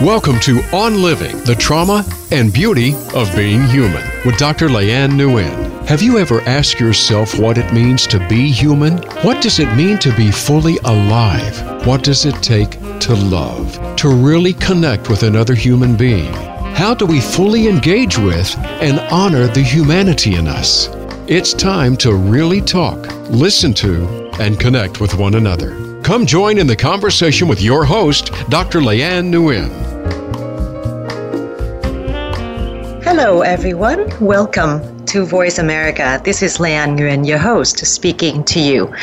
Welcome to On Living, the trauma and beauty of being human with Dr. Leanh Nguyen. Have you ever asked yourself what it means to be human? What does it mean to be fully alive? What does it take to love, to really connect with another human being? How do we fully engage with and honor the humanity in us? It's time to really talk, listen to, and connect with one another. Come join in the conversation with your host, Dr. Leanh Nguyen. Hello, everyone. Welcome to Voice America. This is Leanh Nguyen, your host, speaking to you.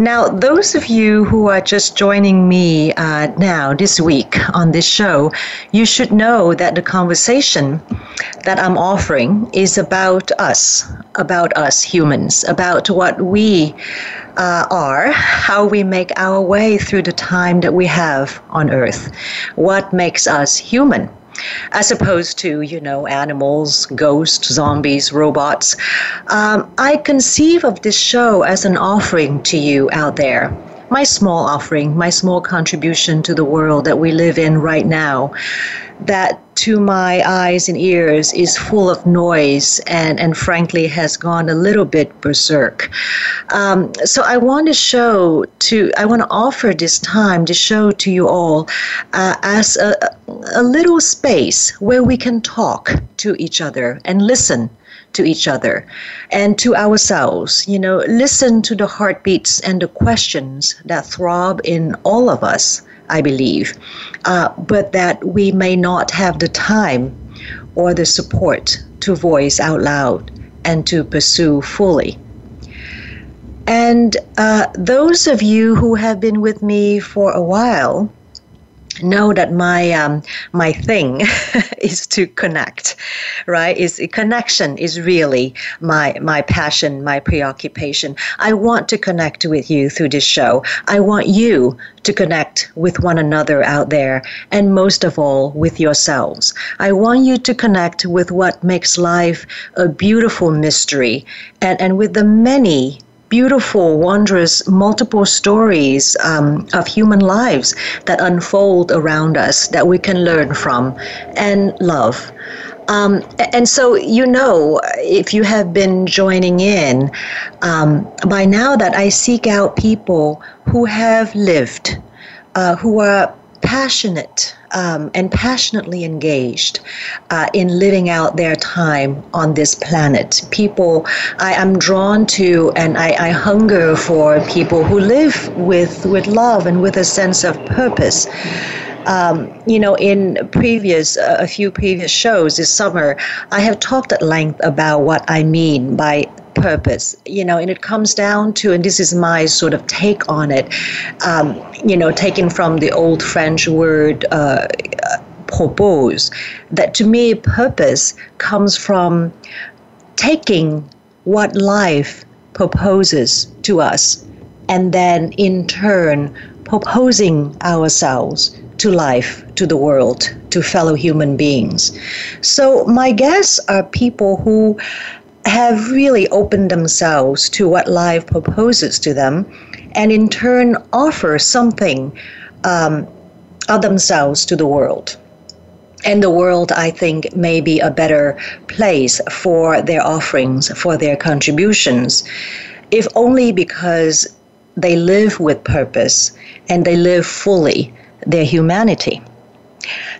Now, those of you who are just joining me uh, now this week on this show, you should know that the conversation that I'm offering is about us, about us humans, about what we uh, are, how we make our way through the time that we have on Earth, what makes us human as opposed to, you know, animals, ghosts, zombies, robots. Um, I conceive of this show as an offering to you out there. My small offering, my small contribution to the world that we live in right now that to my eyes and ears is full of noise and, and frankly has gone a little bit berserk. Um, so I want to show to, I want to offer this time to show to you all uh, as a, a little space where we can talk to each other and listen to each other and to ourselves. You know, listen to the heartbeats and the questions that throb in all of us I believe, uh, but that we may not have the time or the support to voice out loud and to pursue fully. And uh, those of you who have been with me for a while, know that my um, my thing is to connect right? Is connection is really my my passion my preoccupation. I want to connect with you through this show. I want you to connect with one another out there and most of all with yourselves. I want you to connect with what makes life a beautiful mystery and and with the many beautiful, wondrous, multiple stories um, of human lives that unfold around us that we can learn from and love. Um, and so, you know, if you have been joining in um, by now, that I seek out people who have lived, uh, who are passionate um, and passionately engaged uh, in living out their time on this planet. People I am drawn to and I, I hunger for people who live with, with love and with a sense of purpose. Um, you know, in previous, uh, a few previous shows this summer, I have talked at length about what I mean by purpose, you know, and it comes down to, and this is my sort of take on it, um, you know, taken from the old French word uh, propose, that to me, purpose comes from taking what life proposes to us and then in turn proposing ourselves to life, to the world, to fellow human beings. So, my guests are people who have really opened themselves to what life proposes to them and in turn offer something um, of themselves to the world. And the world, I think, may be a better place for their offerings, for their contributions, if only because they live with purpose and they live fully their humanity.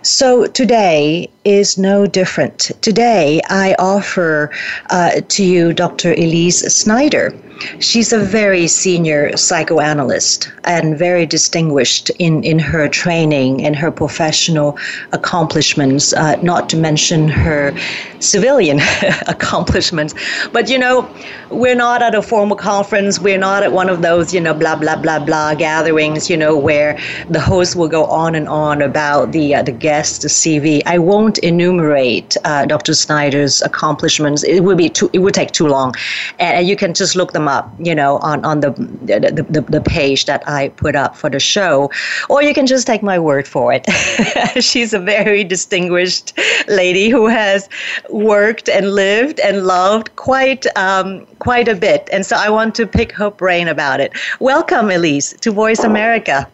So today is no different. Today I offer uh, to you Dr. Elise Snyder. She's a very senior psychoanalyst and very distinguished in, in her training and her professional accomplishments, uh, not to mention her civilian accomplishments. But you know, we're not at a formal conference, we're not at one of those, you know, blah, blah, blah, blah gatherings, you know, where the host will go on and on about the, uh, the guest, the CV. I won't enumerate uh, Dr. Snyder's accomplishments. It would be too, it would take too long. And you can just look them up, you know, on, on the, the, the, the page that I put up for the show, or you can just take my word for it. She's a very distinguished lady who has worked and lived and loved quite um, quite a bit, and so I want to pick her brain about it. Welcome, Elise, to Voice America.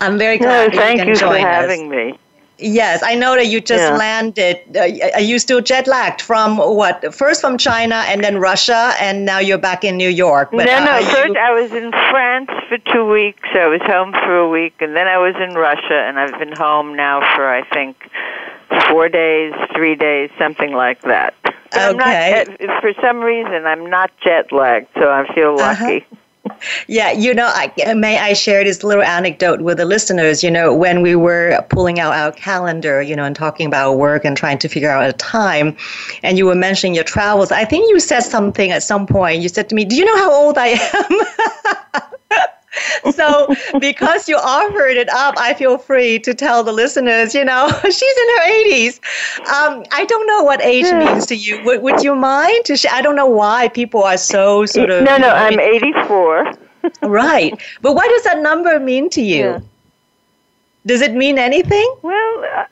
I'm very glad no, thank you can you join for having us. me. Yes, I know that you just yeah. landed. Uh, are you still jet lagged from what? First from China and then Russia, and now you're back in New York. But no, no. First, I was in France for two weeks. I was home for a week, and then I was in Russia, and I've been home now for I think four days, three days, something like that. But okay. Not, for some reason, I'm not jet lagged, so I feel uh-huh. lucky. Uh-huh. Yeah, you know, I, may I share this little anecdote with the listeners? You know, when we were pulling out our calendar, you know, and talking about work and trying to figure out a time, and you were mentioning your travels, I think you said something at some point. You said to me, Do you know how old I am? so because you offered it up, I feel free to tell the listeners, you know, she's in her 80s. Um, I don't know what age means to you. Would, would you mind to share? I don't know why people are so sort of. No, no, I'm 84. right. But what does that number mean to you? Yeah. Does it mean anything? Well, uh,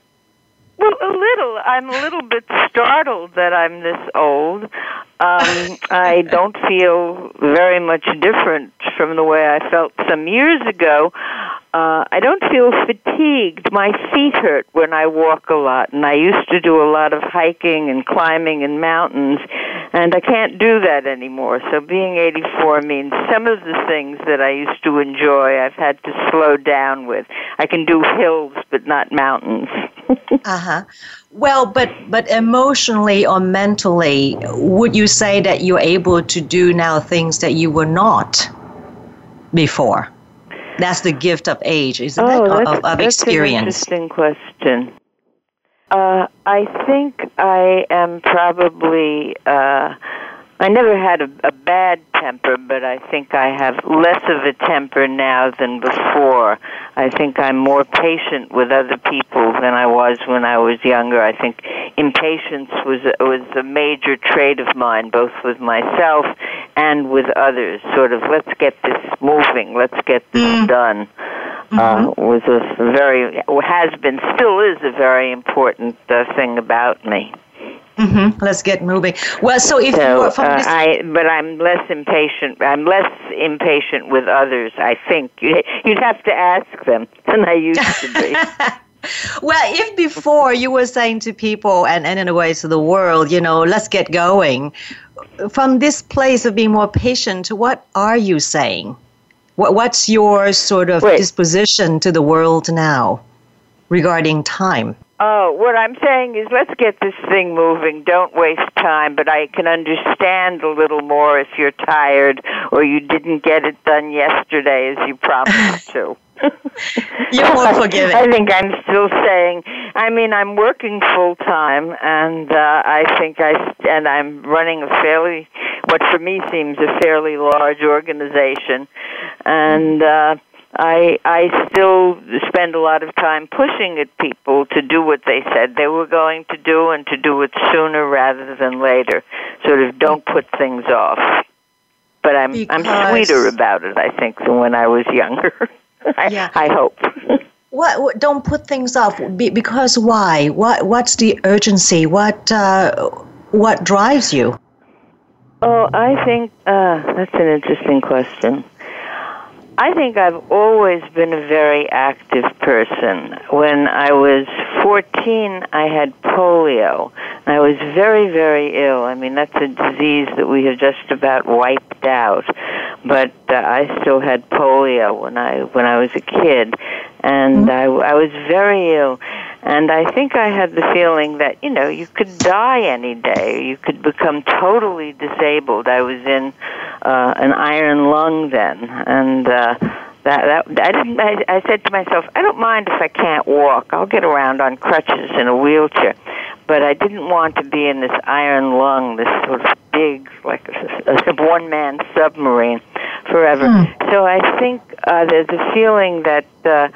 well, a little. I'm a little bit startled that I'm this old. Um, I don't feel very much different from the way I felt some years ago. Uh, I don't feel fatigued. My feet hurt when I walk a lot, and I used to do a lot of hiking and climbing in mountains, and I can't do that anymore. So being 84 means some of the things that I used to enjoy, I've had to slow down with. I can do hills, but not mountains. Uh huh. Well, but but emotionally or mentally, would you say that you're able to do now things that you were not before? That's the gift of age, isn't oh, it? Of, of experience. That's an interesting question. Uh, I think I am probably. Uh, I never had a, a bad temper, but I think I have less of a temper now than before. I think I'm more patient with other people than I was when I was younger. I think impatience was was a major trait of mine, both with myself and with others. Sort of, let's get this moving, let's get this mm. done. Uh, mm-hmm. Uh, was a very has been still is a very important uh, thing about me. Mm-hmm. Let's get moving. Well, so if so, uh, I, but I'm less impatient. I'm less impatient with others. I think you'd have to ask them than I used to be. well, if before you were saying to people and, and in a way to the world, you know, let's get going, from this place of being more patient, what are you saying? What, what's your sort of Wait. disposition to the world now regarding time? Oh, what I'm saying is let's get this thing moving. Don't waste time, but I can understand a little more if you're tired or you didn't get it done yesterday as you promised to. You're more forgiving. I think I'm still saying. I mean, I'm working full time, and uh, I think I and I'm running a fairly, what for me seems a fairly large organization, and. uh I I still spend a lot of time pushing at people to do what they said they were going to do and to do it sooner rather than later. Sort of don't put things off. But I'm because I'm sweeter about it, I think, than when I was younger. I, yeah. I hope. What, what, don't put things off because why what what's the urgency what uh, what drives you oh i think uh, that's an interesting question I think I've always been a very active person. When I was 14, I had polio. I was very, very ill. I mean, that's a disease that we have just about wiped out. But uh, I still had polio when I when I was a kid, and mm-hmm. I, I was very ill. And I think I had the feeling that, you know, you could die any day. You could become totally disabled. I was in uh, an iron lung then. And uh, that, that I didn't I, I said to myself, I don't mind if I can't walk. I'll get around on crutches in a wheelchair. But I didn't want to be in this iron lung, this sort of big, like a, a one man submarine forever. Mm. So I think uh, there's a feeling that uh,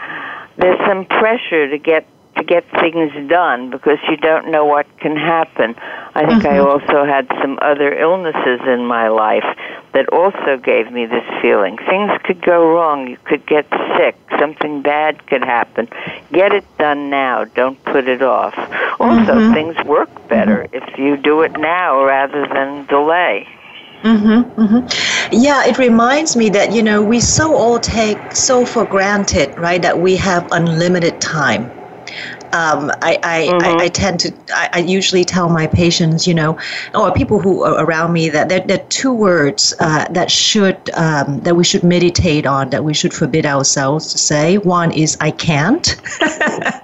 there's some pressure to get to get things done because you don't know what can happen. I think mm-hmm. I also had some other illnesses in my life that also gave me this feeling. Things could go wrong. You could get sick. Something bad could happen. Get it done now. Don't put it off. Also, mm-hmm. things work better mm-hmm. if you do it now rather than delay. Mm-hmm, mm-hmm. Yeah, it reminds me that, you know, we so all take so for granted, right, that we have unlimited time Um, I, I, mm-hmm. I, I, tend to, I, I, usually tell my patients, you know, or people who are around me that there, there are two words uh, that should, um, that we should meditate on, that we should forbid ourselves to say. One is, I can't.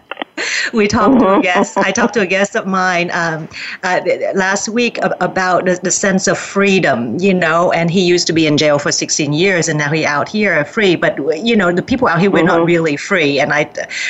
we talked to a guest. I talked to a guest of mine um, uh, last week about the, the, sense of freedom, you know. And he used to be in jail for 16 years, and now he out here free. But you know, the people out here we're mm-hmm. not really free. And I,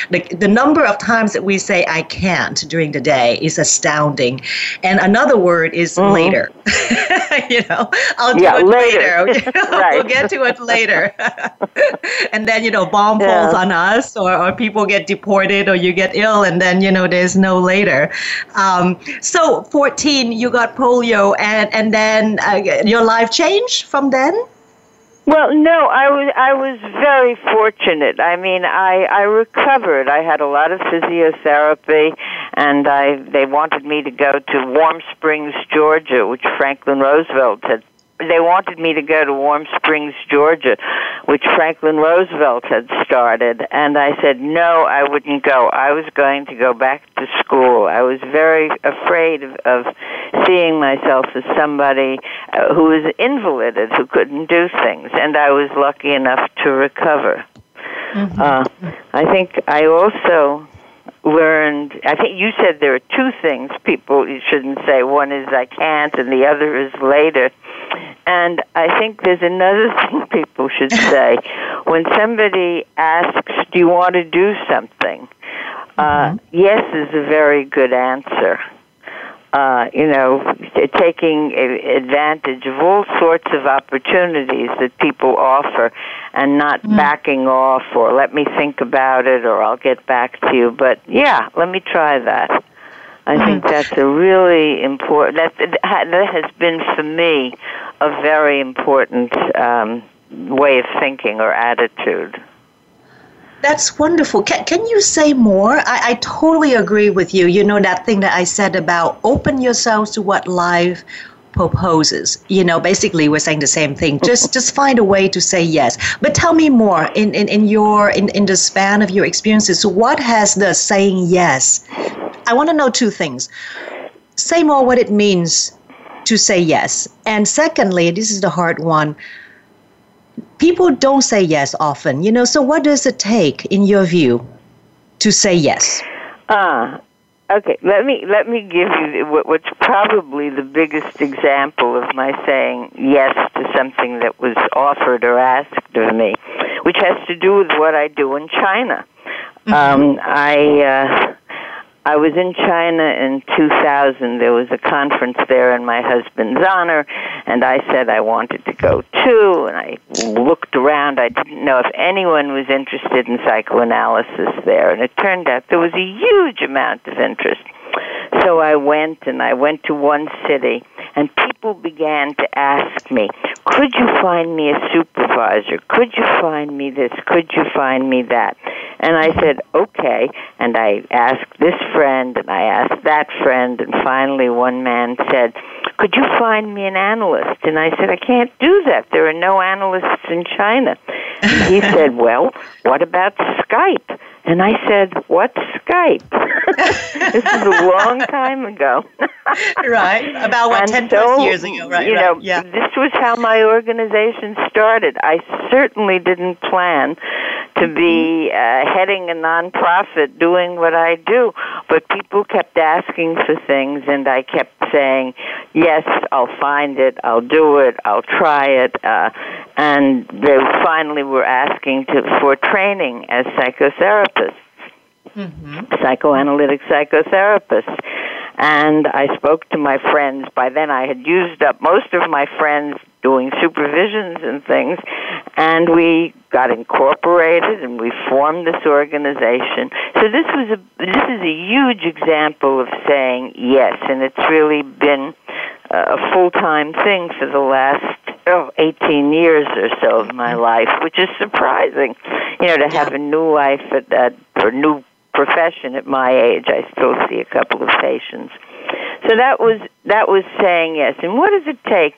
the, the number of times that we say I can't during the day is astounding. And another word is mm-hmm. later. you know, I'll do yeah, it later. later. right. we'll get to it later. and then you know, bomb yeah. falls on us, or, or people get deported, or you get ill and then you know there's no later um, so 14 you got polio and and then uh, your life changed from then well, no, I was I was very fortunate. I mean, I I recovered. I had a lot of physiotherapy, and I they wanted me to go to Warm Springs, Georgia, which Franklin Roosevelt had they wanted me to go to Warm Springs, Georgia, which Franklin Roosevelt had started, and I said no, I wouldn't go. I was going to go back to school. I was very afraid of, of seeing myself as somebody uh, who was invalided, who couldn't do things, and I was lucky enough to recover. Mm-hmm. Uh, I think I also learned i think you said there are two things people shouldn't say one is i can't and the other is later and I think there's another thing people should say. when somebody asks, Do you want to do something? Uh, mm-hmm. yes is a very good answer. Uh, you know, taking advantage of all sorts of opportunities that people offer and not mm-hmm. backing off or let me think about it or I'll get back to you. But yeah, let me try that. I think that's a really important. That that has been for me a very important um, way of thinking or attitude. That's wonderful. Can, can you say more? I, I totally agree with you. You know, that thing that I said about open yourselves to what life proposes you know basically we're saying the same thing just just find a way to say yes but tell me more in in, in your in, in the span of your experiences what has the saying yes i want to know two things say more what it means to say yes and secondly this is the hard one people don't say yes often you know so what does it take in your view to say yes uh, Okay, let me let me give you what's probably the biggest example of my saying yes to something that was offered or asked of me, which has to do with what I do in China. Mm-hmm. Um, I uh, I was in China in 2000. There was a conference there in my husband's honor, and I said I wanted to go too. And I looked around. I didn't know if anyone was interested in psychoanalysis there, and it turned out there was a huge amount of interest. So I went, and I went to one city, and people began to ask me, "Could you find me a supervisor? Could you find me this? Could you find me that?" And I said, okay. And I asked this friend and I asked that friend. And finally, one man said, could you find me an analyst? And I said, I can't do that. There are no analysts in China. And he said, well, what about Skype? And I said, What's Skype? this is a long time ago. right. About what, and 10 so, plus years ago, right? You right. know, yeah. this was how my organization started. I certainly didn't plan to be uh, heading a nonprofit doing what I do, but people kept asking for things, and I kept saying, Yes, I'll find it, I'll do it, I'll try it. Uh, and they finally were asking to, for training as psychotherapists mm-hmm. psychoanalytic psychotherapist. And I spoke to my friends. By then, I had used up most of my friends doing supervisions and things, and we got incorporated and we formed this organization. So this was a this is a huge example of saying yes, and it's really been a full time thing for the last oh, 18 years or so of my mm-hmm. life, which is surprising. You know, to have a new life at that or new profession at my age. I still see a couple of patients. So that was that was saying yes. And what does it take?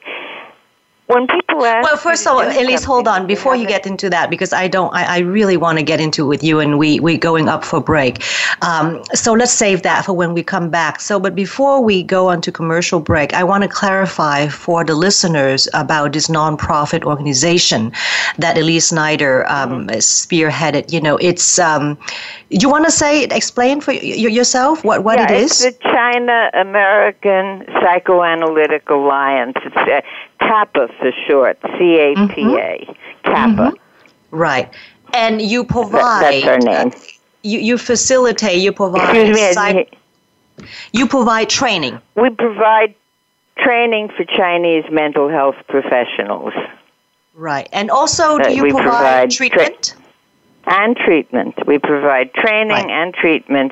When people ask. Well, first of all, Elise, hold on before you get into that because I don't. I, I really want to get into it with you, and we we going up for break. Um, so let's save that for when we come back. So, but before we go on to commercial break, I want to clarify for the listeners about this nonprofit organization that Elise Snyder um, mm-hmm. spearheaded. You know, it's. Um, you want to say explain for yourself what what yeah, it is? It's the China American Psychoanalytic Alliance. It's uh, CAPA for short, C A P A, mm-hmm. CAPA. Mm-hmm. Right. And you provide. That, that's our uh, name. You, you facilitate, you provide. Excuse me, psych- you provide training. We provide training for Chinese mental health professionals. Right. And also, uh, do you provide, provide, treatment? Tra- and treatment. We provide training right. and treatment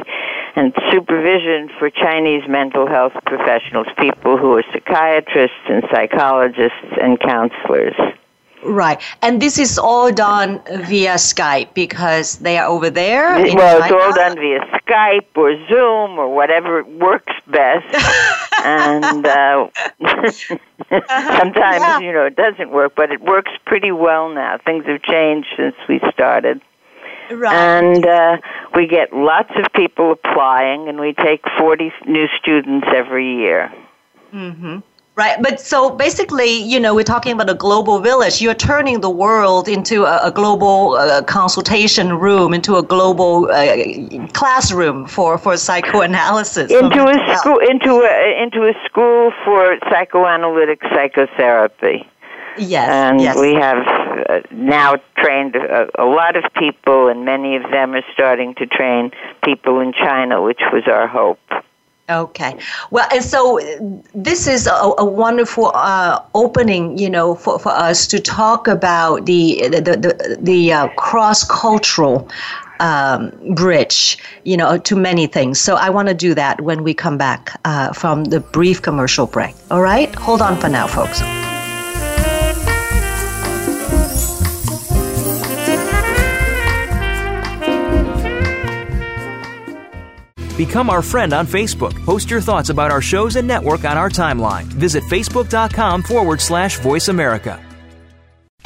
and supervision for Chinese mental health professionals, people who are psychiatrists and psychologists and counselors. Right. And this is all done via Skype because they are over there. well, it's all done via Skype or Zoom or whatever works best. and uh, uh-huh. sometimes, yeah. you know, it doesn't work, but it works pretty well now. Things have changed since we started. Right. And uh, we get lots of people applying, and we take 40 new students every year. Mm-hmm. Right, but so basically, you know, we're talking about a global village. You're turning the world into a, a global uh, consultation room, into a global uh, classroom for, for psychoanalysis. Into a school, into a into a school for psychoanalytic psychotherapy. Yes, and yes. we have uh, now trained a, a, lot of people, and many of them are starting to train people in China, which was our hope. Okay, well, and so this is a, a wonderful uh, opening, you know, for, for us to talk about the the the, the uh, cross cultural um, bridge, you know, to many things. So I want to do that when we come back uh, from the brief commercial break. All right, hold on for now, folks. Become our friend on Facebook. Post your thoughts about our shows and network on our timeline. Visit facebook.com forward slash voice America.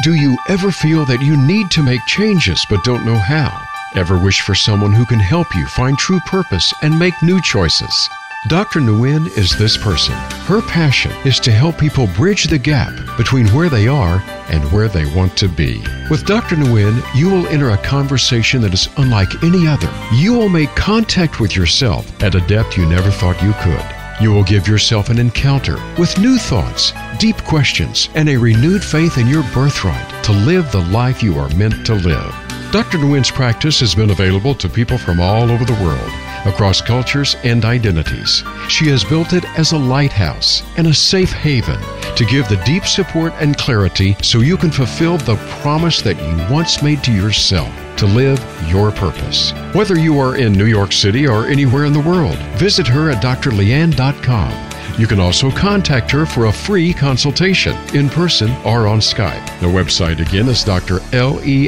Do you ever feel that you need to make changes but don't know how? Ever wish for someone who can help you find true purpose and make new choices? Dr. Nguyen is this person. Her passion is to help people bridge the gap between where they are and where they want to be. With Dr. Nguyen, you will enter a conversation that is unlike any other. You will make contact with yourself at a depth you never thought you could. You will give yourself an encounter with new thoughts, deep questions, and a renewed faith in your birthright to live the life you are meant to live. Dr. Nguyen's practice has been available to people from all over the world across cultures and identities. She has built it as a lighthouse and a safe haven to give the deep support and clarity so you can fulfill the promise that you once made to yourself to live your purpose. Whether you are in New York City or anywhere in the world, visit her at drleanh.com. You can also contact her for a free consultation in person or on Skype. The website again is drleanh.com.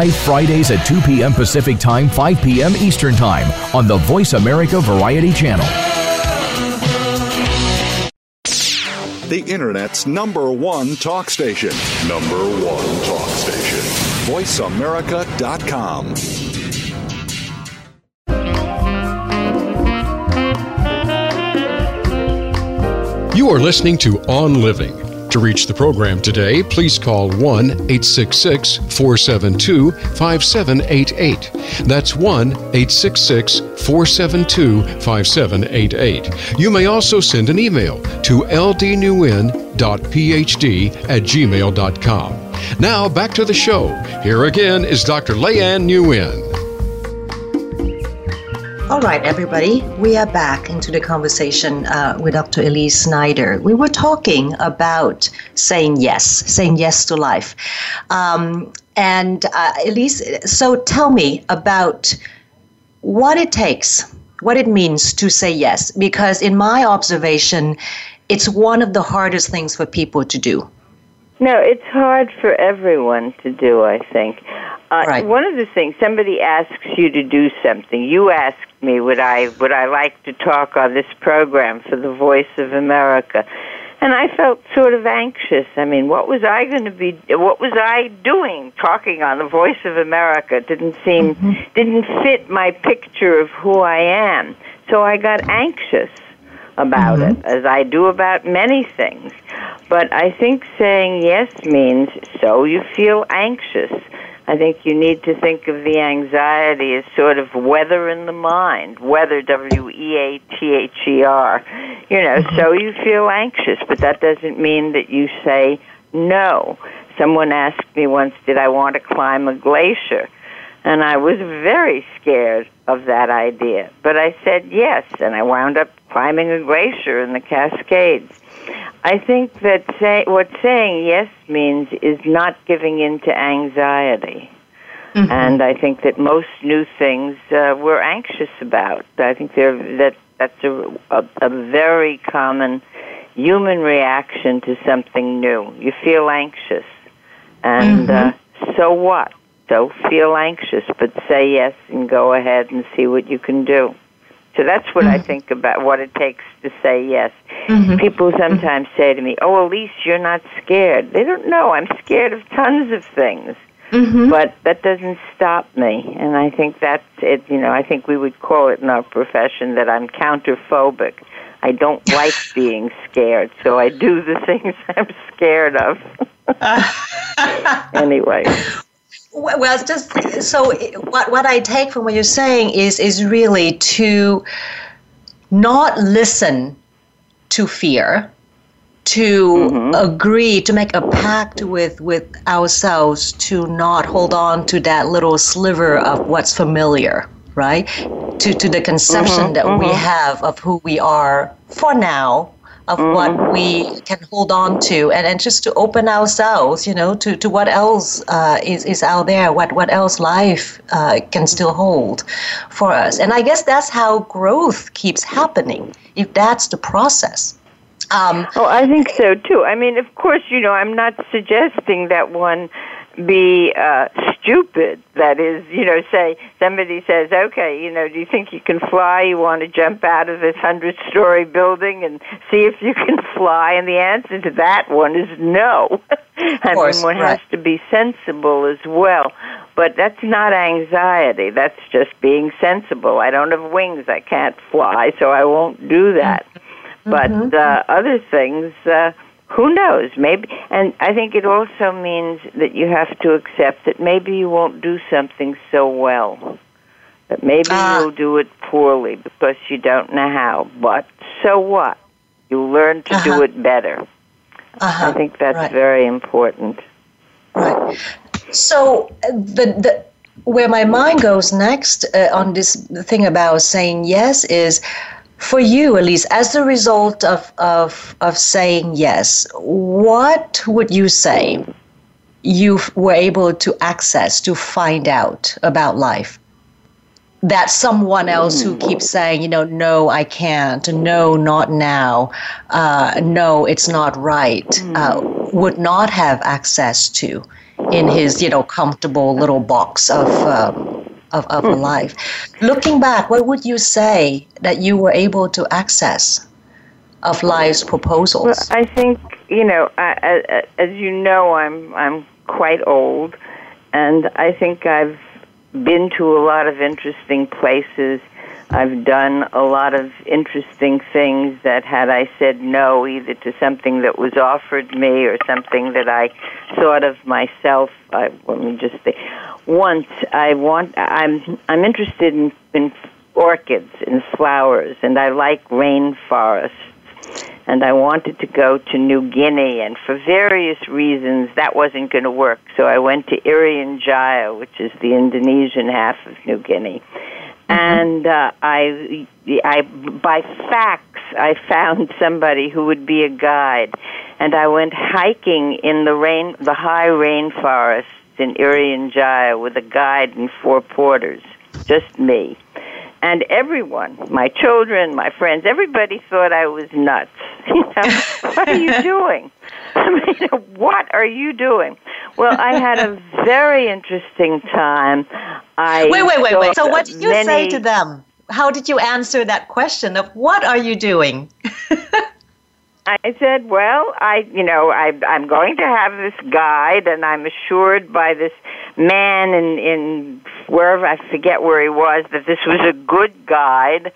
live Fridays at 2 p.m. Pacific Time, 5 p.m. Eastern Time on the Voice America Variety Channel. The Internet's number one talk station. Number one talk station. VoiceAmerica.com. You are listening to On Living. To reach the program today, please call 1 866 472 5788. That's 1 866 472 5788. You may also send an email to ldnguyen.phd at gmail.com. Now back to the show. Here again is Dr. Leanh Nguyen. All right, everybody, we are back into the conversation uh, with Dr. Elise Snyder. We were talking about saying yes, saying yes to life. Um, and uh, Elise, so tell me about what it takes, what it means to say yes, because in my observation, it's one of the hardest things for people to do. No, it's hard for everyone to do, I think. Uh, right. One of the things somebody asks you to do something, you asked me would I would I like to talk on this program for the Voice of America, and I felt sort of anxious. I mean, what was I going to be? What was I doing talking on the Voice of America? It didn't seem mm-hmm. didn't fit my picture of who I am. So I got anxious about mm-hmm. it, as I do about many things. But I think saying yes means so you feel anxious. I think you need to think of the anxiety as sort of weather in the mind, weather, W E A T H E R. You know, mm-hmm. so you feel anxious, but that doesn't mean that you say no. Someone asked me once, did I want to climb a glacier? And I was very scared of that idea. But I said yes, and I wound up climbing a glacier in the Cascades. I think that say, what saying yes means is not giving in to anxiety. Mm-hmm. And I think that most new things uh, we're anxious about. I think that that's a, a, a very common human reaction to something new. You feel anxious, and mm-hmm. uh, so what? So feel anxious, but say yes and go ahead and see what you can do. So that's what mm-hmm. I think about what it takes to say yes. Mm-hmm. People sometimes say to me, "Oh, Elise, you're not scared." They don't know I'm scared of tons of things. Mm-hmm. But that doesn't stop me, and I think that's it. You know, I think we would call it in our profession that I'm counterphobic. I don't like being scared, so I do the things I'm scared of. anyway. Well, it's just so what what I take from what you're saying is is really to not listen to fear, to mm-hmm. agree to make a pact with with ourselves to not hold on to that little sliver of what's familiar, right? To to the conception mm-hmm. that mm-hmm. we have of who we are for now of mm-hmm. what we can hold on to and, and just to open ourselves you know to, to what else uh, is, is out there what, what else life uh, can still hold for us. And i guess that's how growth keeps happening if that's the process. Um, oh i think so too. I mean of course you know i'm not suggesting that one be uh, stupid. That is, you know, say somebody says, "Okay, you know, do you think you can fly? You want to jump out of this hundred-story building and see if you can fly?" And the answer to that one is no. I course, mean, one right. has to be sensible as well. But that's not anxiety. That's just being sensible. I don't have wings. I can't fly, so I won't do that. Mm-hmm. But mm-hmm. uh, other things. Uh, who knows? Maybe, and I think it also means that you have to accept that maybe you won't do something so well. That maybe uh, you'll do it poorly because you don't know how. But so what? You learn to uh-huh. do it better. Uh-huh. I think that's right. very important. Right. So uh, the the where my mind goes next uh, on this thing about saying yes is for you, Elise, as a result of, of, of saying yes, what would you say you were able to access, to find out about life? That someone else who keeps saying, you know, no, I can't, no, not now, uh, no, it's not right, uh, would not have access to in his, you know, comfortable little box of um, of, of life. Looking back, what would you say that you were able to access of life's proposals? Well, I think you know, I, I, as you know, I'm I'm quite old, and I think I've been to a lot of interesting places. I've done a lot of interesting things that had I said no either to something that was offered me or something that I thought of myself, I, let me just think. Once I want, I'm I'm interested in, in orchids and flowers, and I like rainforests. And I wanted to go to New Guinea, and for various reasons that wasn't going to work. So I went to Irian Jaya, which is the Indonesian half of New Guinea and uh, I, I by fax I found somebody who would be a guide, and I went hiking in the rain, the high rainforests in Irian Jaya with a guide and four porters, just me. And everyone, my children, my friends, everybody thought I was nuts. You know, what are you doing? I mean, what are you doing? Well, I had a very interesting time. I wait, wait, wait, wait. So, what did you many, say to them? How did you answer that question of what are you doing? I said, well, I, you know, I, I'm going to have this guide, and I'm assured by this man in in wherever I forget where he was that this was a good guide,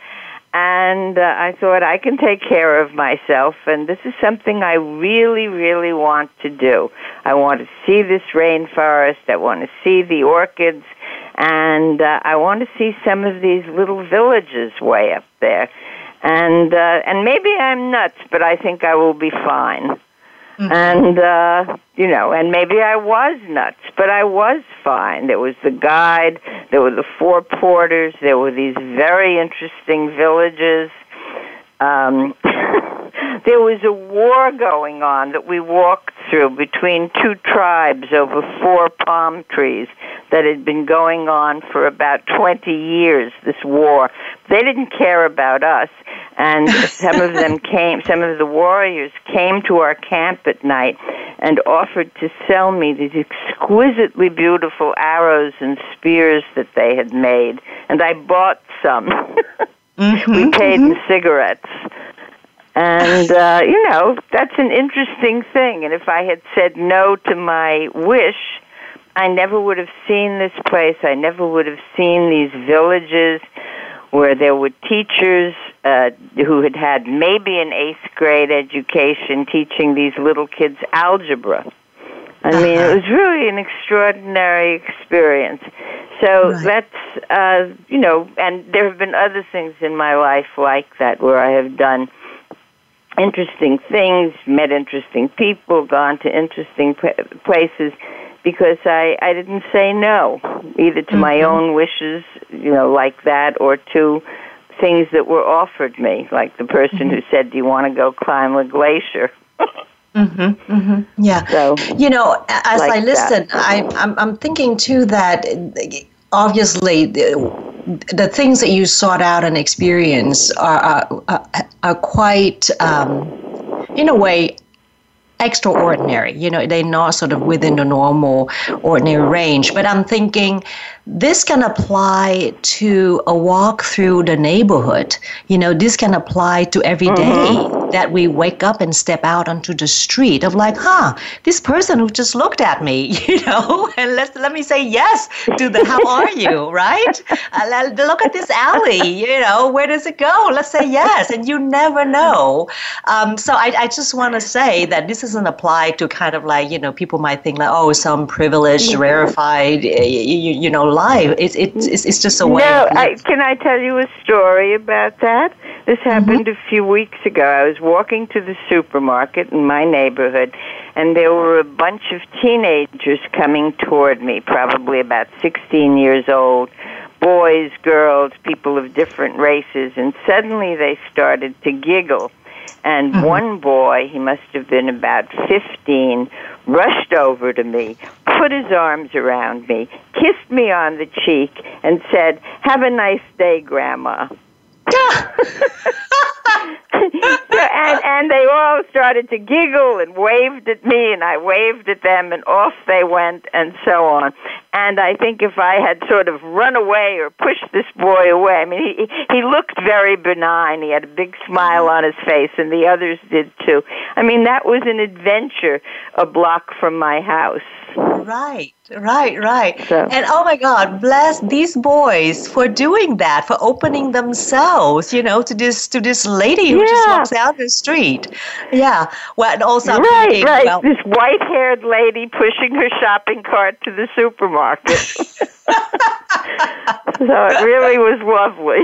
and uh, I thought I can take care of myself, and this is something I really, really want to do. I want to see this rainforest. I want to see the orchids, and uh, I want to see some of these little villages way up there and uh, and maybe I'm nuts, but I think I will be fine. Mm-hmm. And uh, you know, and maybe I was nuts, but I was fine. There was the guide, there were the four porters, there were these very interesting villages. Um, there was a war going on that we walked through between two tribes over four palm trees that had been going on for about 20 years, this war. They didn't care about us. And some of them came, some of the warriors came to our camp at night and offered to sell me these exquisitely beautiful arrows and spears that they had made. And I bought some. mm-hmm, we paid mm-hmm. in cigarettes. And, uh, you know, that's an interesting thing. And if I had said no to my wish, I never would have seen this place. I never would have seen these villages where there were teachers uh, who had had maybe an eighth grade education teaching these little kids algebra. I uh-huh. mean, it was really an extraordinary experience. So right. that's, uh, you know, and there have been other things in my life like that where I have done interesting things, met interesting people, gone to interesting places because I I didn't say no either to mm-hmm. my own wishes, you know, like that, or to things that were offered me, like the person mm-hmm. who said, "Do you want to go climb a glacier?" Mm-hmm, mm-hmm. Yeah. So, you know, as like I listen, I, I'm, I'm thinking too that obviously the, the things that you sought out and experience are, are, are quite, um, in a way, extraordinary. You know, they're not sort of within the normal, ordinary range. But I'm thinking this can apply to a walk through the neighborhood. You know, this can apply to every day mm-hmm. that we wake up and step out onto the street of like, huh, this person who just looked at me, you know, and let let me say yes to the how are you, right? Uh, look at this alley, you know, where does it go? Let's say yes, and you never know. Um, so I, I just want to say that this doesn't apply to kind of like you know people might think like oh some privileged, rarefied, you, you know life. It's it's it's just a way. No, I, can I tell you a story about that? This mm-hmm. happened mm-hmm. a few weeks ago. I was walking to the supermarket in my neighborhood, and there were a bunch of teenagers coming toward me, probably about 16 years old, boys, girls, people of different races, and suddenly they started to giggle. And mm-hmm. one boy, he must have been about 15, rushed over to me, put his arms around me, kissed me on the cheek, and said, Have a nice day, Grandma. and and they all started to giggle and waved at me and I waved at them and off they went and so on. And I think if I had sort of run away or pushed this boy away, I mean he he looked very benign. He had a big smile on his face and the others did too. I mean that was an adventure a block from my house. Right, right, right. So. And oh my God, bless these boys for doing that, for opening themselves, you know, to this to this lady who yeah. just walks out the street. Yeah. Well, and also right, thinking, right. Well, this white-haired lady pushing her shopping cart to the supermarket. so it really was lovely.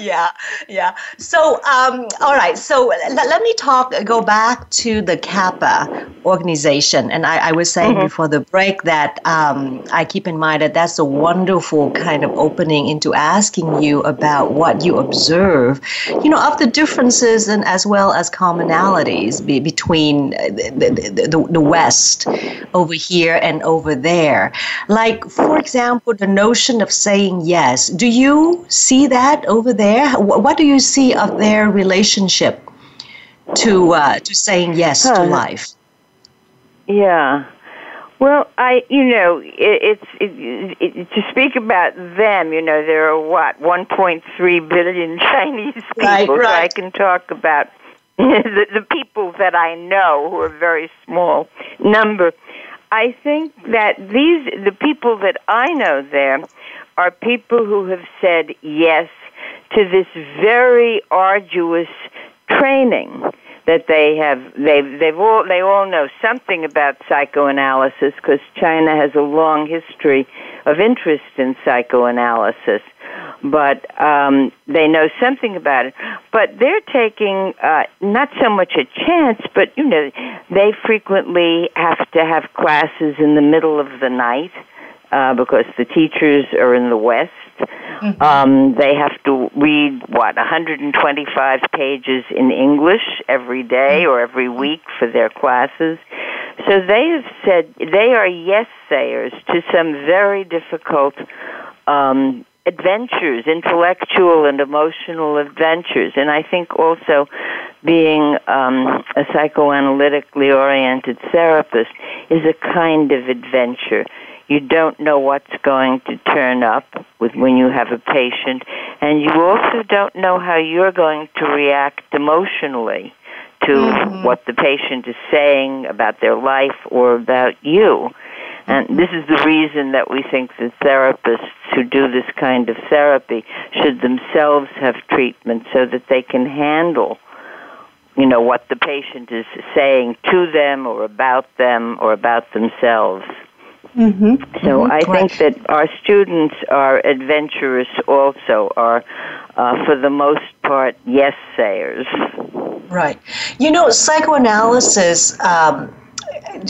yeah, yeah. So, um, all right. So let, let me talk. Go back to the CAPA organization, and I, I was saying mm-hmm. before the break that um, I keep in mind that that's a wonderful kind of opening into asking you about what you observe, you know, of the differences and as well as commonalities be, between the, the, the, the West over here and over there. Like, for example, the notion of saying yes. Do you see that over there? What do you see of their relationship to uh, to saying yes huh. to life? Yeah. Well, I, you know, it, it's it, it, to speak about them. You know, there are what 1.3 billion Chinese people. Right, right. So I can talk about the, the people that I know, who are a very small number. I think that these the people that I know there are people who have said yes to this very arduous training that they have they've they've all they all know something about psychoanalysis because China has a long history of interest in psychoanalysis. But um they know something about it. But they're taking uh not so much a chance but you know they frequently have to have classes in the middle of the night uh because the teachers are in the west Mm-hmm. Um, they have to read what 125 pages in English every day or every week for their classes. So they have said they are yes sayers to some very difficult um, adventures, intellectual and emotional adventures. And I think also being um, a psychoanalytically oriented therapist is a kind of adventure. You don't know what's going to turn up with when you have a patient, and you also don't know how you're going to react emotionally to mm-hmm. what the patient is saying about their life or about you. And this is the reason that we think that therapists who do this kind of therapy should themselves have treatment so that they can handle you know what the patient is saying to them or about them or about themselves. Mm-hmm. So mm-hmm. I think that our students are adventurous also, are uh, for the most part yes sayers. Right. You know, psychoanalysis. Um,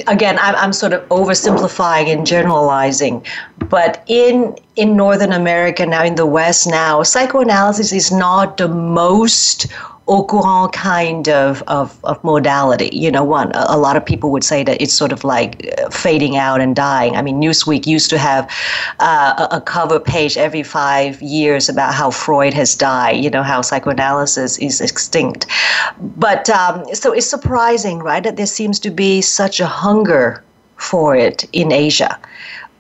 again, I'm, I'm sort of oversimplifying and generalizing, but in in Northern America now, in the West now, psychoanalysis is not the most au kind of, of, of modality. You know, one, a, a, lot of people would say that it's sort of like uh, fading out and dying. I mean, Newsweek used to have uh, a, a, cover page every five years about how Freud has died, you know, how psychoanalysis is extinct. But um, so it's surprising, right, that there seems to be such a hunger for it in Asia.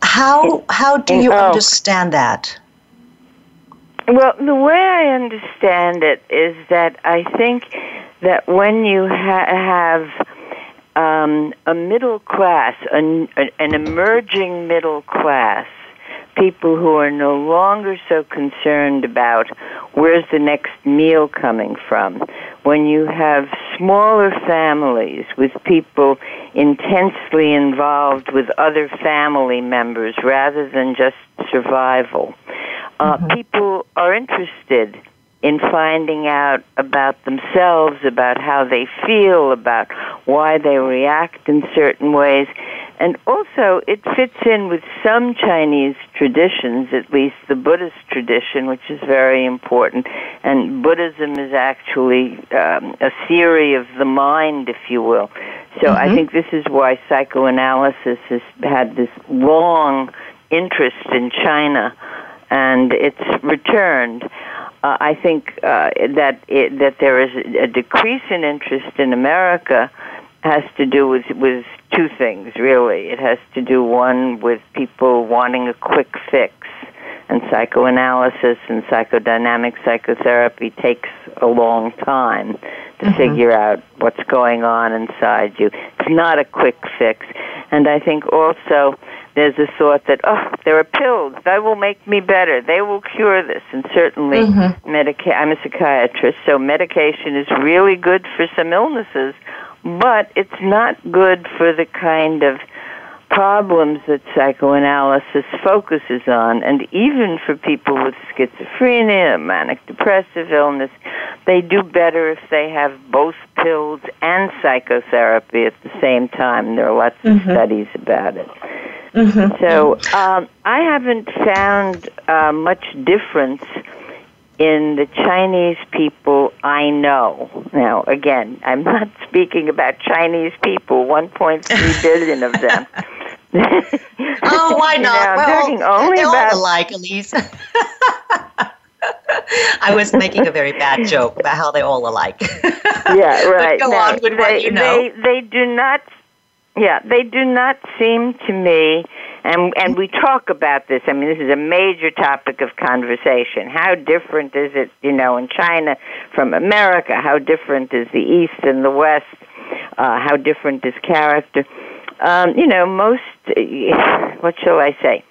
How, how do you oh. understand that? Well, the way I understand it is that I think that when you ha- have um, a middle class, an, an emerging middle class, people who are no longer so concerned about where's the next meal coming from. When you have smaller families with people intensely involved with other family members rather than just survival, uh, mm-hmm. people are interested in finding out about themselves, about how they feel, about why they react in certain ways. And also, it fits in with some Chinese traditions, at least the Buddhist tradition, which is very important. And Buddhism is actually um, a theory of the mind, if you will. So mm-hmm. I think this is why psychoanalysis has had this long interest in China and it's returned. Uh, I think uh, that it, that there is a decrease in interest in America has to do with with two things really. It has to do one with people wanting a quick fix, and psychoanalysis and psychodynamic psychotherapy takes a long time to mm-hmm. figure out what's going on inside you. It's not a quick fix, and I think also there's a thought that oh there are pills that will make me better they will cure this and certainly mm-hmm. medica- i'm a psychiatrist so medication is really good for some illnesses but it's not good for the kind of problems that psychoanalysis focuses on, and even for people with schizophrenia, manic depressive illness, they do better if they have both pills and psychotherapy at the same time. There are lots mm-hmm. of studies about it. Mm-hmm. So um, I haven't found uh, much difference in the Chinese people I know. Now, again, I'm not speaking about Chinese people, 1.3 billion of them. oh, why not? You know, I'm well, talking only they're about all alike, Elise. I was making a very bad joke about how they're all alike. yeah, right. But go on with they, what you know. They, they do not. Yeah, they do not seem to me, and and we talk about this. I mean, this is a major topic of conversation. How different is it, you know, in China from America? How different is the East and the West? Uh, how different is character? Um, you know, most. What shall I say?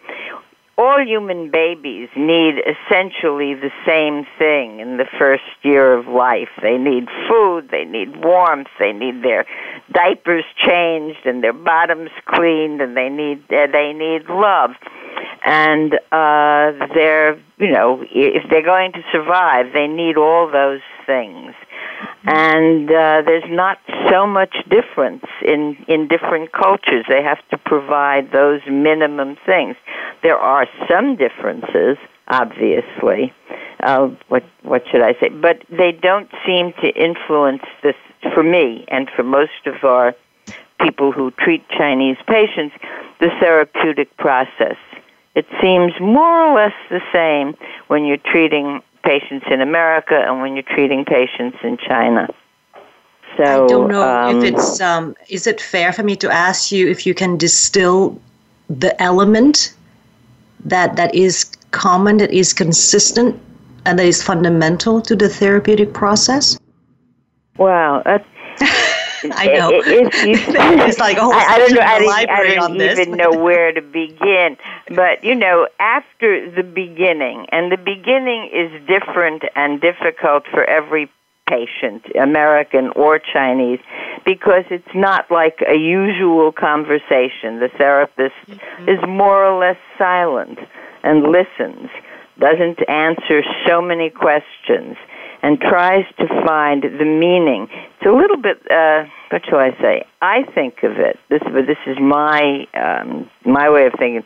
All human babies need essentially the same thing in the first year of life. They need food, they need warmth, they need their diapers changed and their bottoms cleaned, and they need uh, they need love. And uh, they're you know if they're going to survive, they need all those things and uh, there's not so much difference in in different cultures. They have to provide those minimum things. There are some differences, obviously. Uh, what what should I say? But they don't seem to influence this for me and for most of our people who treat Chinese patients the therapeutic process. It seems more or less the same when you're treating patients in America and when you're treating patients in China. So I don't know um, if it's um, is it fair for me to ask you if you can distill the element that that is common, that is consistent, and that is fundamental to the therapeutic process? Wow, that's I know. It, it, it's like a whole I, I don't know. I didn't, I didn't even know where to begin. But you know, after the beginning, and the beginning is different and difficult for every patient, American or Chinese, because it's not like a usual conversation. The therapist mm-hmm. is more or less silent and listens, doesn't answer so many questions and tries to find the meaning. It's a little bit, uh, what shall I say? I think of it. This, but this is my um, my way of thinking.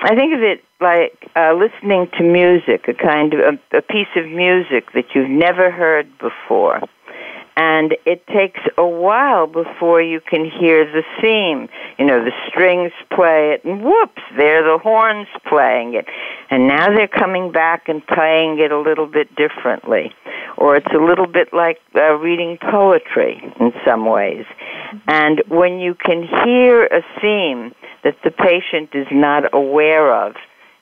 I think of it like uh, listening to music, a kind of a, a piece of music that you've never heard before and it takes a while before you can hear the theme. You know, the strings play it, and whoops, there the horns playing it. And now they're coming back and playing it a little bit differently. Or it's a little bit like uh, reading poetry in some ways. And when you can hear a theme that the patient is not aware of,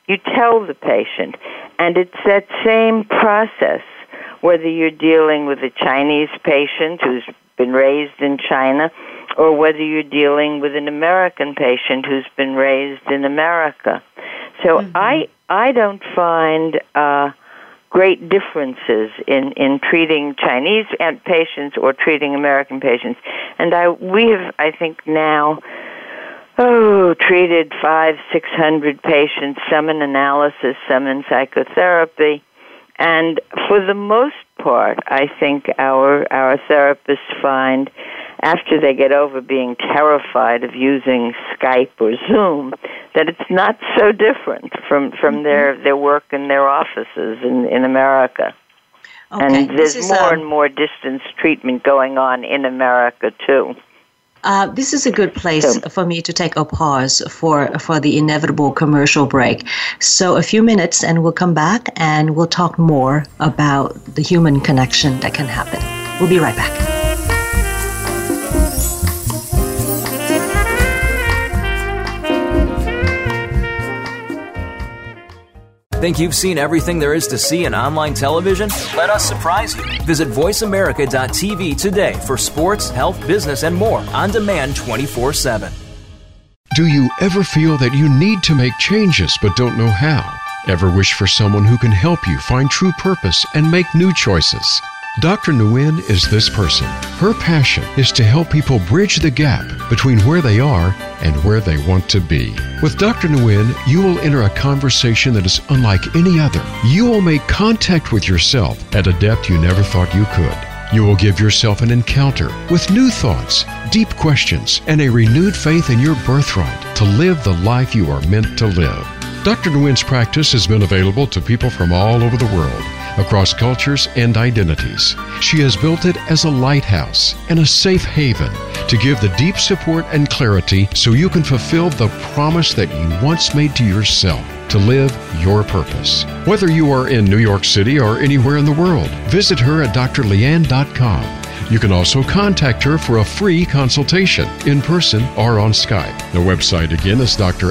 you tell the patient. And it's that same process whether you're dealing with a Chinese patient who's been raised in China or whether you're dealing with an American patient who's been raised in America. So mm-hmm. I I don't find uh, great differences in in treating Chinese patients or treating American patients, and I we have I think now. Oh, treated five, six hundred patients, some in analysis, some in psychotherapy, and for the most part, I think our our therapists find after they get over being terrified of using Skype or Zoom that it's not so different from from mm-hmm. their their work in their offices in in America. Okay. And there's more um, and more distance treatment going on in America too. Uh, this is a good place for me to take a pause for for the inevitable commercial break. So a few minutes, and we'll come back and we'll talk more about the human connection that can happen. We'll be right back. Think you've seen everything there is to see in online television? Let us surprise you. Visit VoiceAmerica.tv today for sports, health, business, and more on demand 24 7. Do you ever feel that you need to make changes but don't know how? Ever wish for someone who can help you find true purpose and make new choices? Dr. Nguyen is this person. Her passion is to help people bridge the gap between where they are and where they want to be. With Dr. Nguyen, you will enter a conversation that is unlike any other. You will make contact with yourself at a depth you never thought you could. You will give yourself an encounter with new thoughts, deep questions, and a renewed faith in your birthright to live the life you are meant to live. Dr. Nguyen's practice has been available to people from all over the world across cultures and identities. She has built it as a lighthouse and a safe haven to give the deep support and clarity so you can fulfill the promise that you once made to yourself to live your purpose. Whether you are in New York City or anywhere in the world, visit her at drleanh.com. You can also contact her for a free consultation in person or on Skype. The website again is drleanh.com.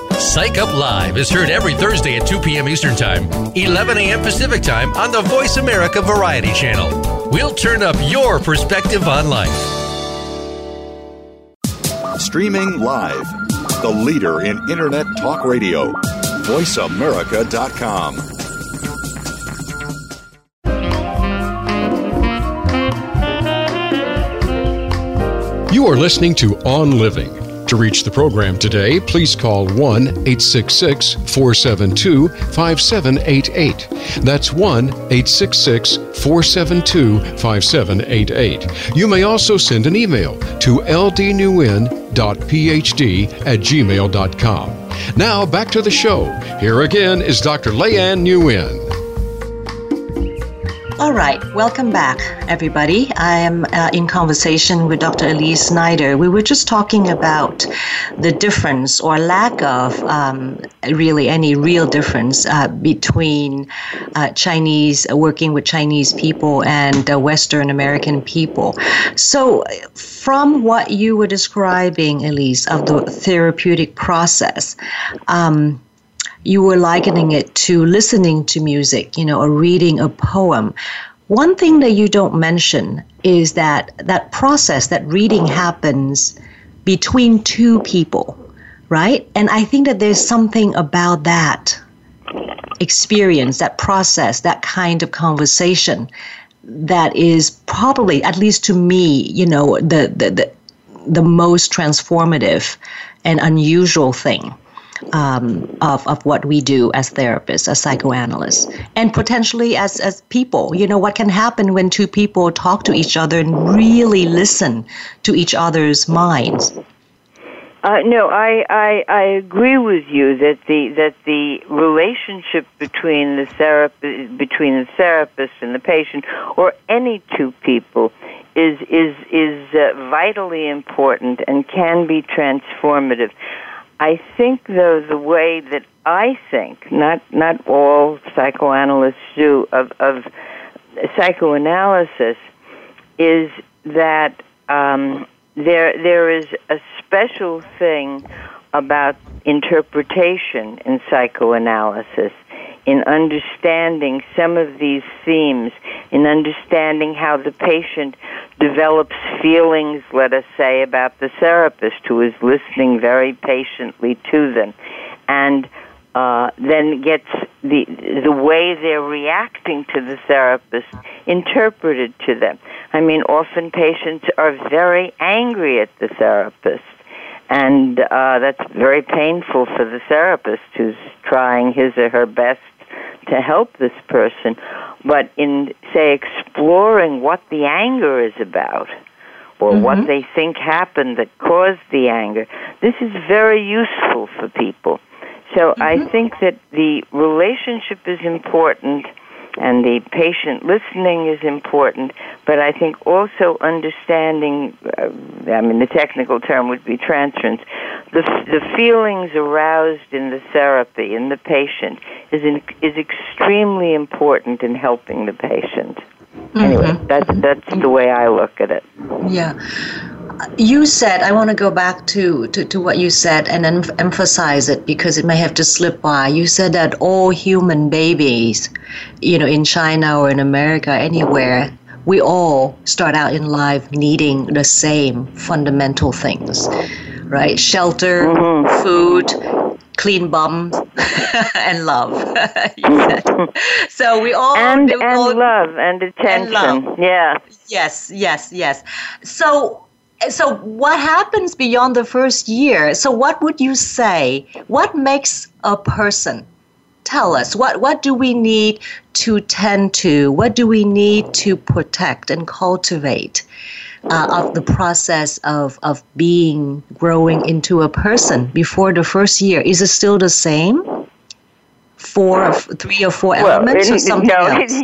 Psych Up Live is heard every Thursday at 2 p.m. Eastern Time, 11 a.m. Pacific Time on the Voice America Variety Channel. We'll turn up your perspective on life. Streaming live, the leader in Internet Talk Radio, voiceamerica.com. You are listening to On Living. To reach the program today, please call 1 866 472 5788. That's 1 866 472 5788. You may also send an email to ldnewin.phd at gmail.com. Now back to the show. Here again is Dr. Leanh Nguyen. All right, welcome back, everybody. I am uh, in conversation with Dr. Elise Snyder. We were just talking about the difference or lack of um, really any real difference uh, between uh, Chinese, working with Chinese people and Western American people. So, from what you were describing, Elise, of the therapeutic process, um, you were likening it to listening to music, you know, or reading a poem. One thing that you don't mention is that that process, that reading happens between two people, right? And I think that there's something about that experience, that process, that kind of conversation that is probably, at least to me, you know, the, the, the, the most transformative and unusual thing um, of, of what we do as therapists, as psychoanalysts, and potentially as, as people. You know, what can happen when two people talk to each other and really listen to each other's minds? Uh, no, I, I I agree with you that the that the relationship between the therapist between the therapist and the patient, or any two people, is is is uh, vitally important and can be transformative. I think, though, the way that I think, not not all psychoanalysts do, of, of psychoanalysis, is that um, there there is a special thing about interpretation in psychoanalysis in understanding some of these themes, in understanding how the patient develops feelings, let us say, about the therapist who is listening very patiently to them, and uh, then gets the the way they're reacting to the therapist interpreted to them. I mean, often patients are very angry at the therapist, and uh, that's very painful for the therapist who's trying his or her best to help this person. But in, say, exploring what the anger is about, or mm-hmm. what they think happened that caused the anger, this is very useful for people. So mm-hmm. I think that the relationship is important and the patient listening is important, but I think also understanding, uh, I mean, the technical term would be transference, the, the feelings aroused in the therapy, in the patient, is, in, is extremely important in helping the patient. Mm-hmm. Anyway, that's that's the way I look at it. Yeah. You said, I want to go back to, to, to what you said and then emphasize it because it may have to slip by. You said that all human babies, you know, in China or in America, anywhere, we all start out in life needing the same fundamental things, right? Shelter, mm-hmm. food, clean bums, and love. so we all and, and all, love and attention. And love. Yeah. Yes, yes, yes. So so what happens beyond the first year? So what would you say? What makes a person? Tell us. What what do we need to tend to? What do we need to protect and cultivate uh, of the process of of being growing into a person before the first year? Is it still the same four or three or four well, elements or something no, else?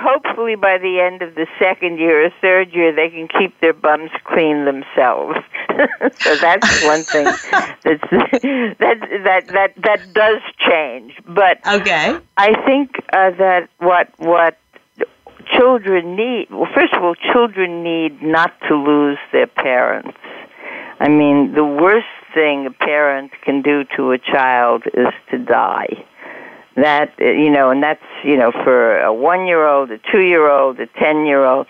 hopefully by the end of the second year or third year they can keep their bums clean themselves. so that's one thing that's that that that that does change. But okay, I think uh, that what what children need well first of all children need not to lose their parents i mean the worst thing a parent can do to a child is to die. That you know and that's you know for a one year old a two year old a ten year old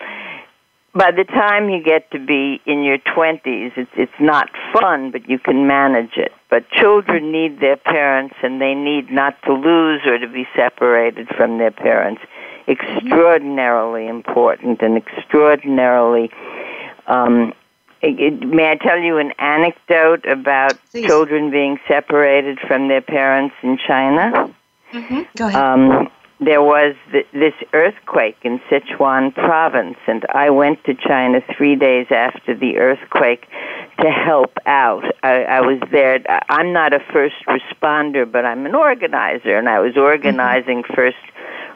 by the time you get to be in your twenties it's it's not fun but you can manage it. But children need their parents and they need not to lose or to be separated from their parents. Extraordinarily important and extraordinarily um may I tell you an anecdote about Please. children being separated from their parents in China? Mm-hmm. Go ahead. Um, there was th- this earthquake in Sichuan province, and I went to China three days after the earthquake to help out. I, I was there. I'm not a first responder, but I'm an organizer, and I was organizing mm-hmm. first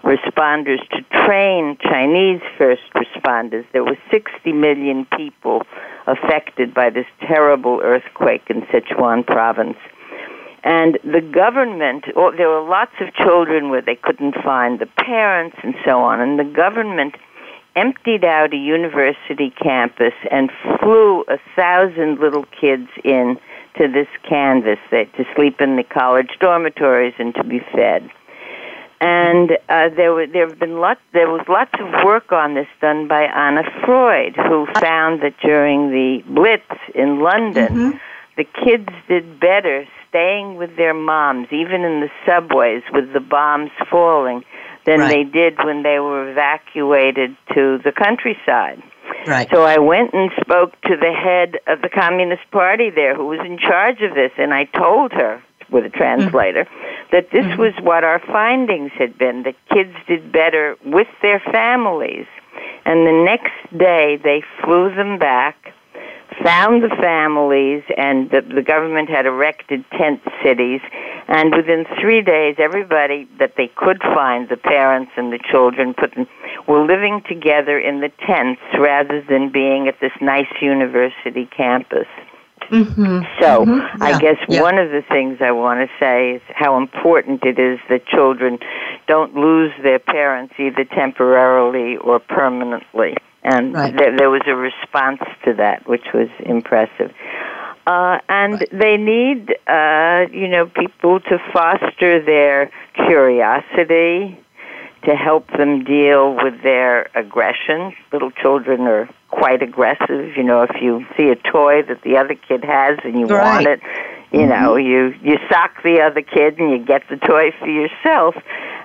responders to train Chinese first responders. There were 60 million people affected by this terrible earthquake in Sichuan province. And the government, well, there were lots of children where they couldn't find the parents and so on, and the government emptied out a university campus and flew a thousand little kids in to this canvas they, to sleep in the college dormitories and to be fed. And uh, there were there have been lots there was lots of work on this done by Anna Freud, who found that during the Blitz in London, mm-hmm. the kids did better staying with their moms, even in the subways with the bombs falling, than right. they did when they were evacuated to the countryside. Right. So I went and spoke to the head of the Communist Party there, who was in charge of this, and I told her with a translator mm-hmm. that this mm-hmm. was what our findings had been that kids did better with their families. And the next day they flew them back found the families, and the, the government had erected tent cities. And within three days, everybody that they could find, the parents and the children, put them, were living together in the tents rather than being at this nice university campus. Mm-hmm. So, mm-hmm. I guess yeah. one of the things I want to say is how important it is that children don't lose their parents either temporarily or permanently and right. there, there was a response to that, which was impressive. Uh, and right. they need, uh, you know, people to foster their curiosity, to help them deal with their aggression. Little children are quite aggressive. You know, if you see a toy that the other kid has and you right. want it, you mm-hmm. know, you you sock the other kid and you get the toy for yourself.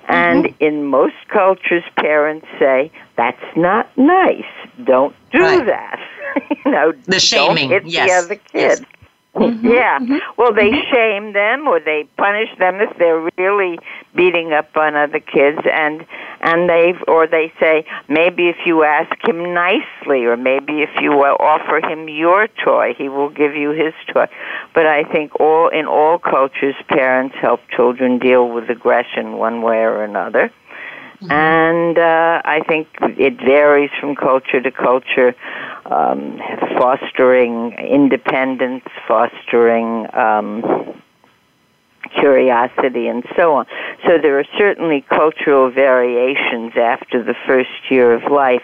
And mm-hmm. in most cultures, parents say, "That's not nice. Don't do right. that." you know, the shaming. Don't hit yes. the other kid. Yes. Mm-hmm. Yeah. Mm-hmm. Well, they mm-hmm. shame them or they punish them if they're really beating up on other kids and and they or they say maybe if you ask him nicely or maybe if you offer him your toy, he will give you his toy. But I think all in all cultures parents help children deal with aggression one way or another. Mm-hmm. And uh, I think it varies from culture to culture, um, fostering independence, fostering um, curiosity, and so on. So there are certainly cultural variations after the first year of life.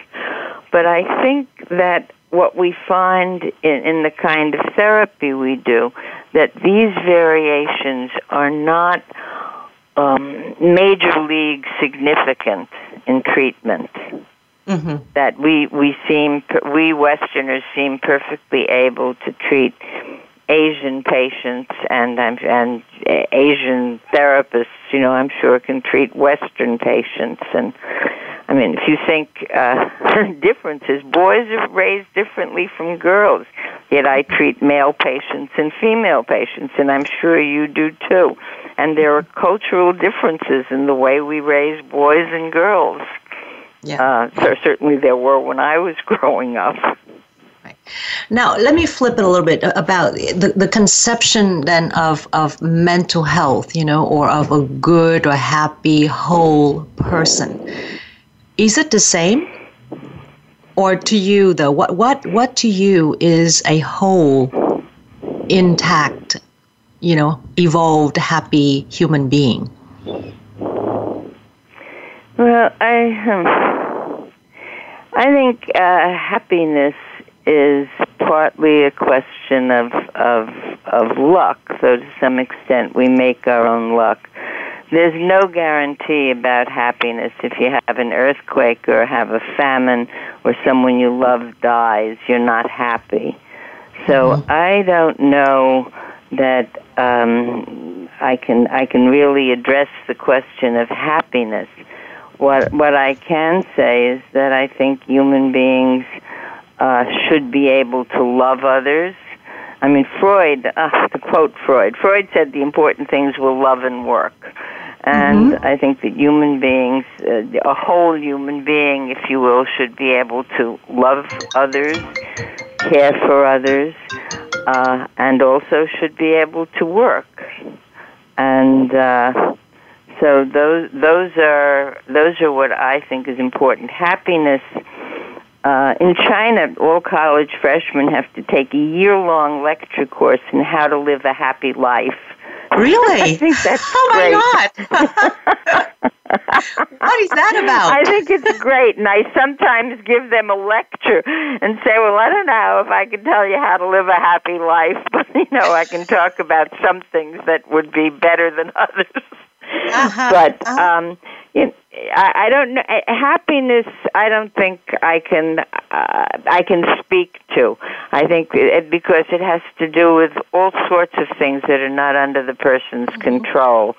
But I think that what we find in, in the kind of therapy we do, that these variations are not um, major league significant in treatment. Mm-hmm. That we we seem we Westerners seem perfectly able to treat Asian patients and and Asian therapists, you know, I'm sure can treat Western patients. And I mean, if you think uh, differences, boys are raised differently from girls. Yet I treat male patients and female patients, and I'm sure you do too. And there are cultural differences in the way we raise boys and girls. Yeah. Uh, so certainly there were when I was growing up. Now, let me flip it a little bit about the, the conception then of, of mental health, you know, or of a good or happy, whole person. Is it the same? Or to you, though, what, what, what to you is a whole, intact, you know, evolved, happy human being? Well, I, um, I think uh, happiness is partly a question of of of luck. So to some extent, we make our own luck. There's no guarantee about happiness if you have an earthquake or have a famine or someone you love dies. You're not happy. So mm-hmm. I don't know that um, I can I can really address the question of happiness. What what I can say is that I think human beings uh, should be able to love others. I mean, Freud, uh, to quote Freud, Freud said the important things were love and work. And mm-hmm. I think that human beings, uh, a whole human being, if you will, should be able to love others, care for others, uh, and also should be able to work. And uh, so those those are those are what I think is important. Happiness uh, in China, all college freshmen have to take a year long lecture course in how to live a happy life. Really? I think that's oh great. my god! what is that about? I think it's great, and I sometimes give them a lecture and say, "Well, I don't know if I can tell you how to live a happy life, but you know, I can talk about some things that would be better than others." Uh-huh. But uh-huh. um, you know, I, I don't know. Happiness, I don't think I can. Uh, I can speak to. I think it, because it has to do with all sorts of things that are not under the person's mm-hmm. control.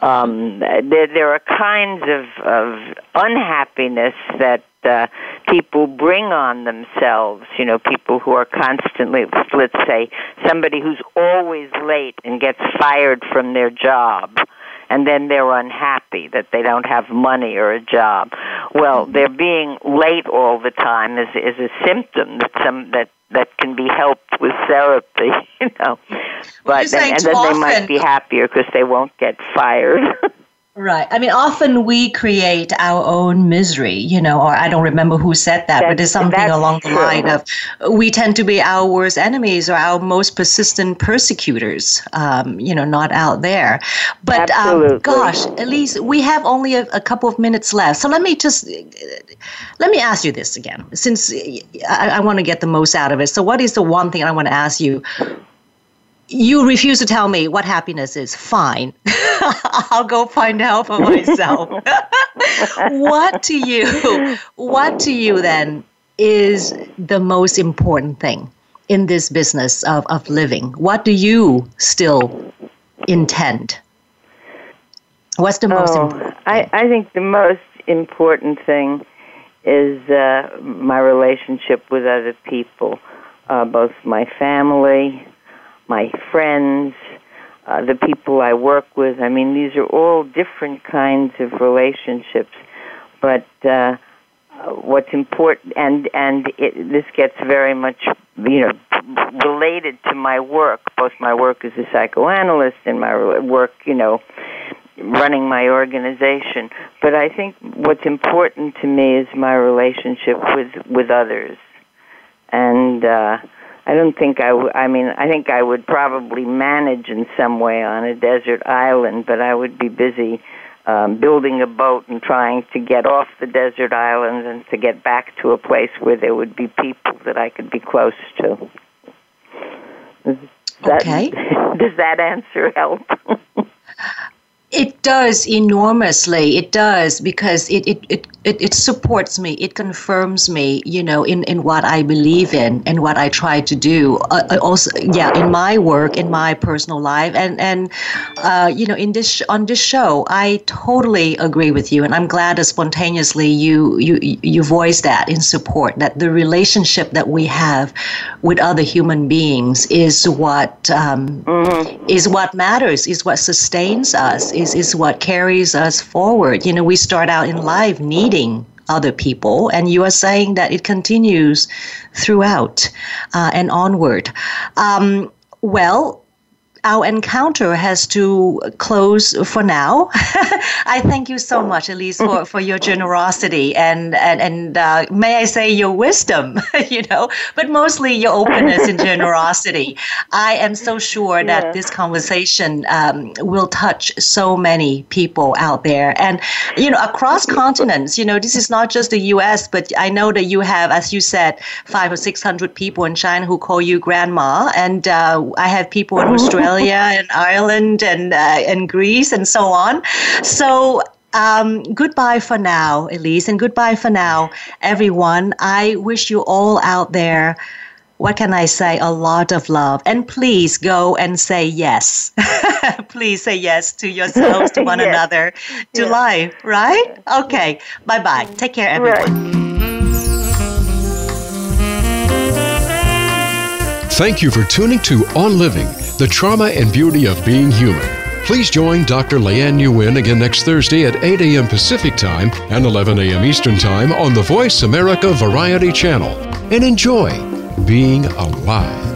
Um, there, there are kinds of, of unhappiness that uh, people bring on themselves. You know, people who are constantly, let's say, somebody who's always late and gets fired from their job and then they're unhappy that they don't have money or a job. Well, their being late all the time is is a symptom that some that that can be helped with therapy, you know. But then, and then often, they might be happier because they won't get fired. Right. I mean, often we create our own misery, you know, or I don't remember who said that, that's, but it's something along the true. line of we tend to be our worst enemies or our most persistent persecutors, um, you know, not out there. But um, gosh, at least we have only a, a, couple of minutes left. So let me just, let me ask you this again, since I, I want to get the most out of it. So, what is the one thing I want to ask you? You refuse to tell me what happiness is. Fine. I'll go find out for myself. what to you, what to you then is the most important thing in this business of, of living? What do you still intend? What's the most oh, important? I, I think the most important thing is uh, my relationship with other people, uh, both my family, my friends, uh, the people I work with. I mean, these are all different kinds of relationships, but uh, what's important, and and it, this gets very much, you know, related to my work, both my work as a psychoanalyst and my work, you know, running my organization. But I think what's important to me is my relationship with with others, and. Uh, I don't think I. W- I mean, I think I would probably manage in some way on a desert island, but I would be busy um, building a boat and trying to get off the desert islands and to get back to a place where there would be people that I could be close to. That, okay. Does that answer help? It does enormously. It does because it, it, it, it, it, supports me. It confirms me, you know, in, in what I believe in and what I try to do. Uh, also, yeah, in my work, in my personal life, and and uh, you know, in this on this show, I totally agree with you, and I'm glad that spontaneously you you you voice that in support that the relationship that we have with other human beings is what um, mm-hmm. is what matters, is what sustains us is, is what carries us forward. You know, we start out in life needing other people, and you are saying that it continues throughout uh, and onward. Um, well, our encounter has to close for now. I thank you so much, Elise, for, for your generosity and and and uh, may I say your wisdom, you know, but mostly your openness and generosity. I am so sure that yeah. this conversation um, will touch so many people out there, and you know, across continents. You know, this is not just the U.S., but I know that you have, as you said, five or six hundred people in China who call you grandma, and uh, I have people in Australia. Australia and Ireland and uh, and Greece and so on. So um, goodbye for now, Elise, and goodbye for now, everyone. I wish you all out there. What can I say? A lot of love. And please go and say yes. please say yes to yourselves, to one yes. another, to yes. life, right? Okay. Bye bye. Take care, everyone. Right. Thank you for tuning to On Living, the trauma and beauty of being human. Please join Dr. Leanh Nguyen again next Thursday at 8 a.m. Pacific Time and 11 a.m. Eastern Time on the Voice America Variety Channel. And enjoy being alive.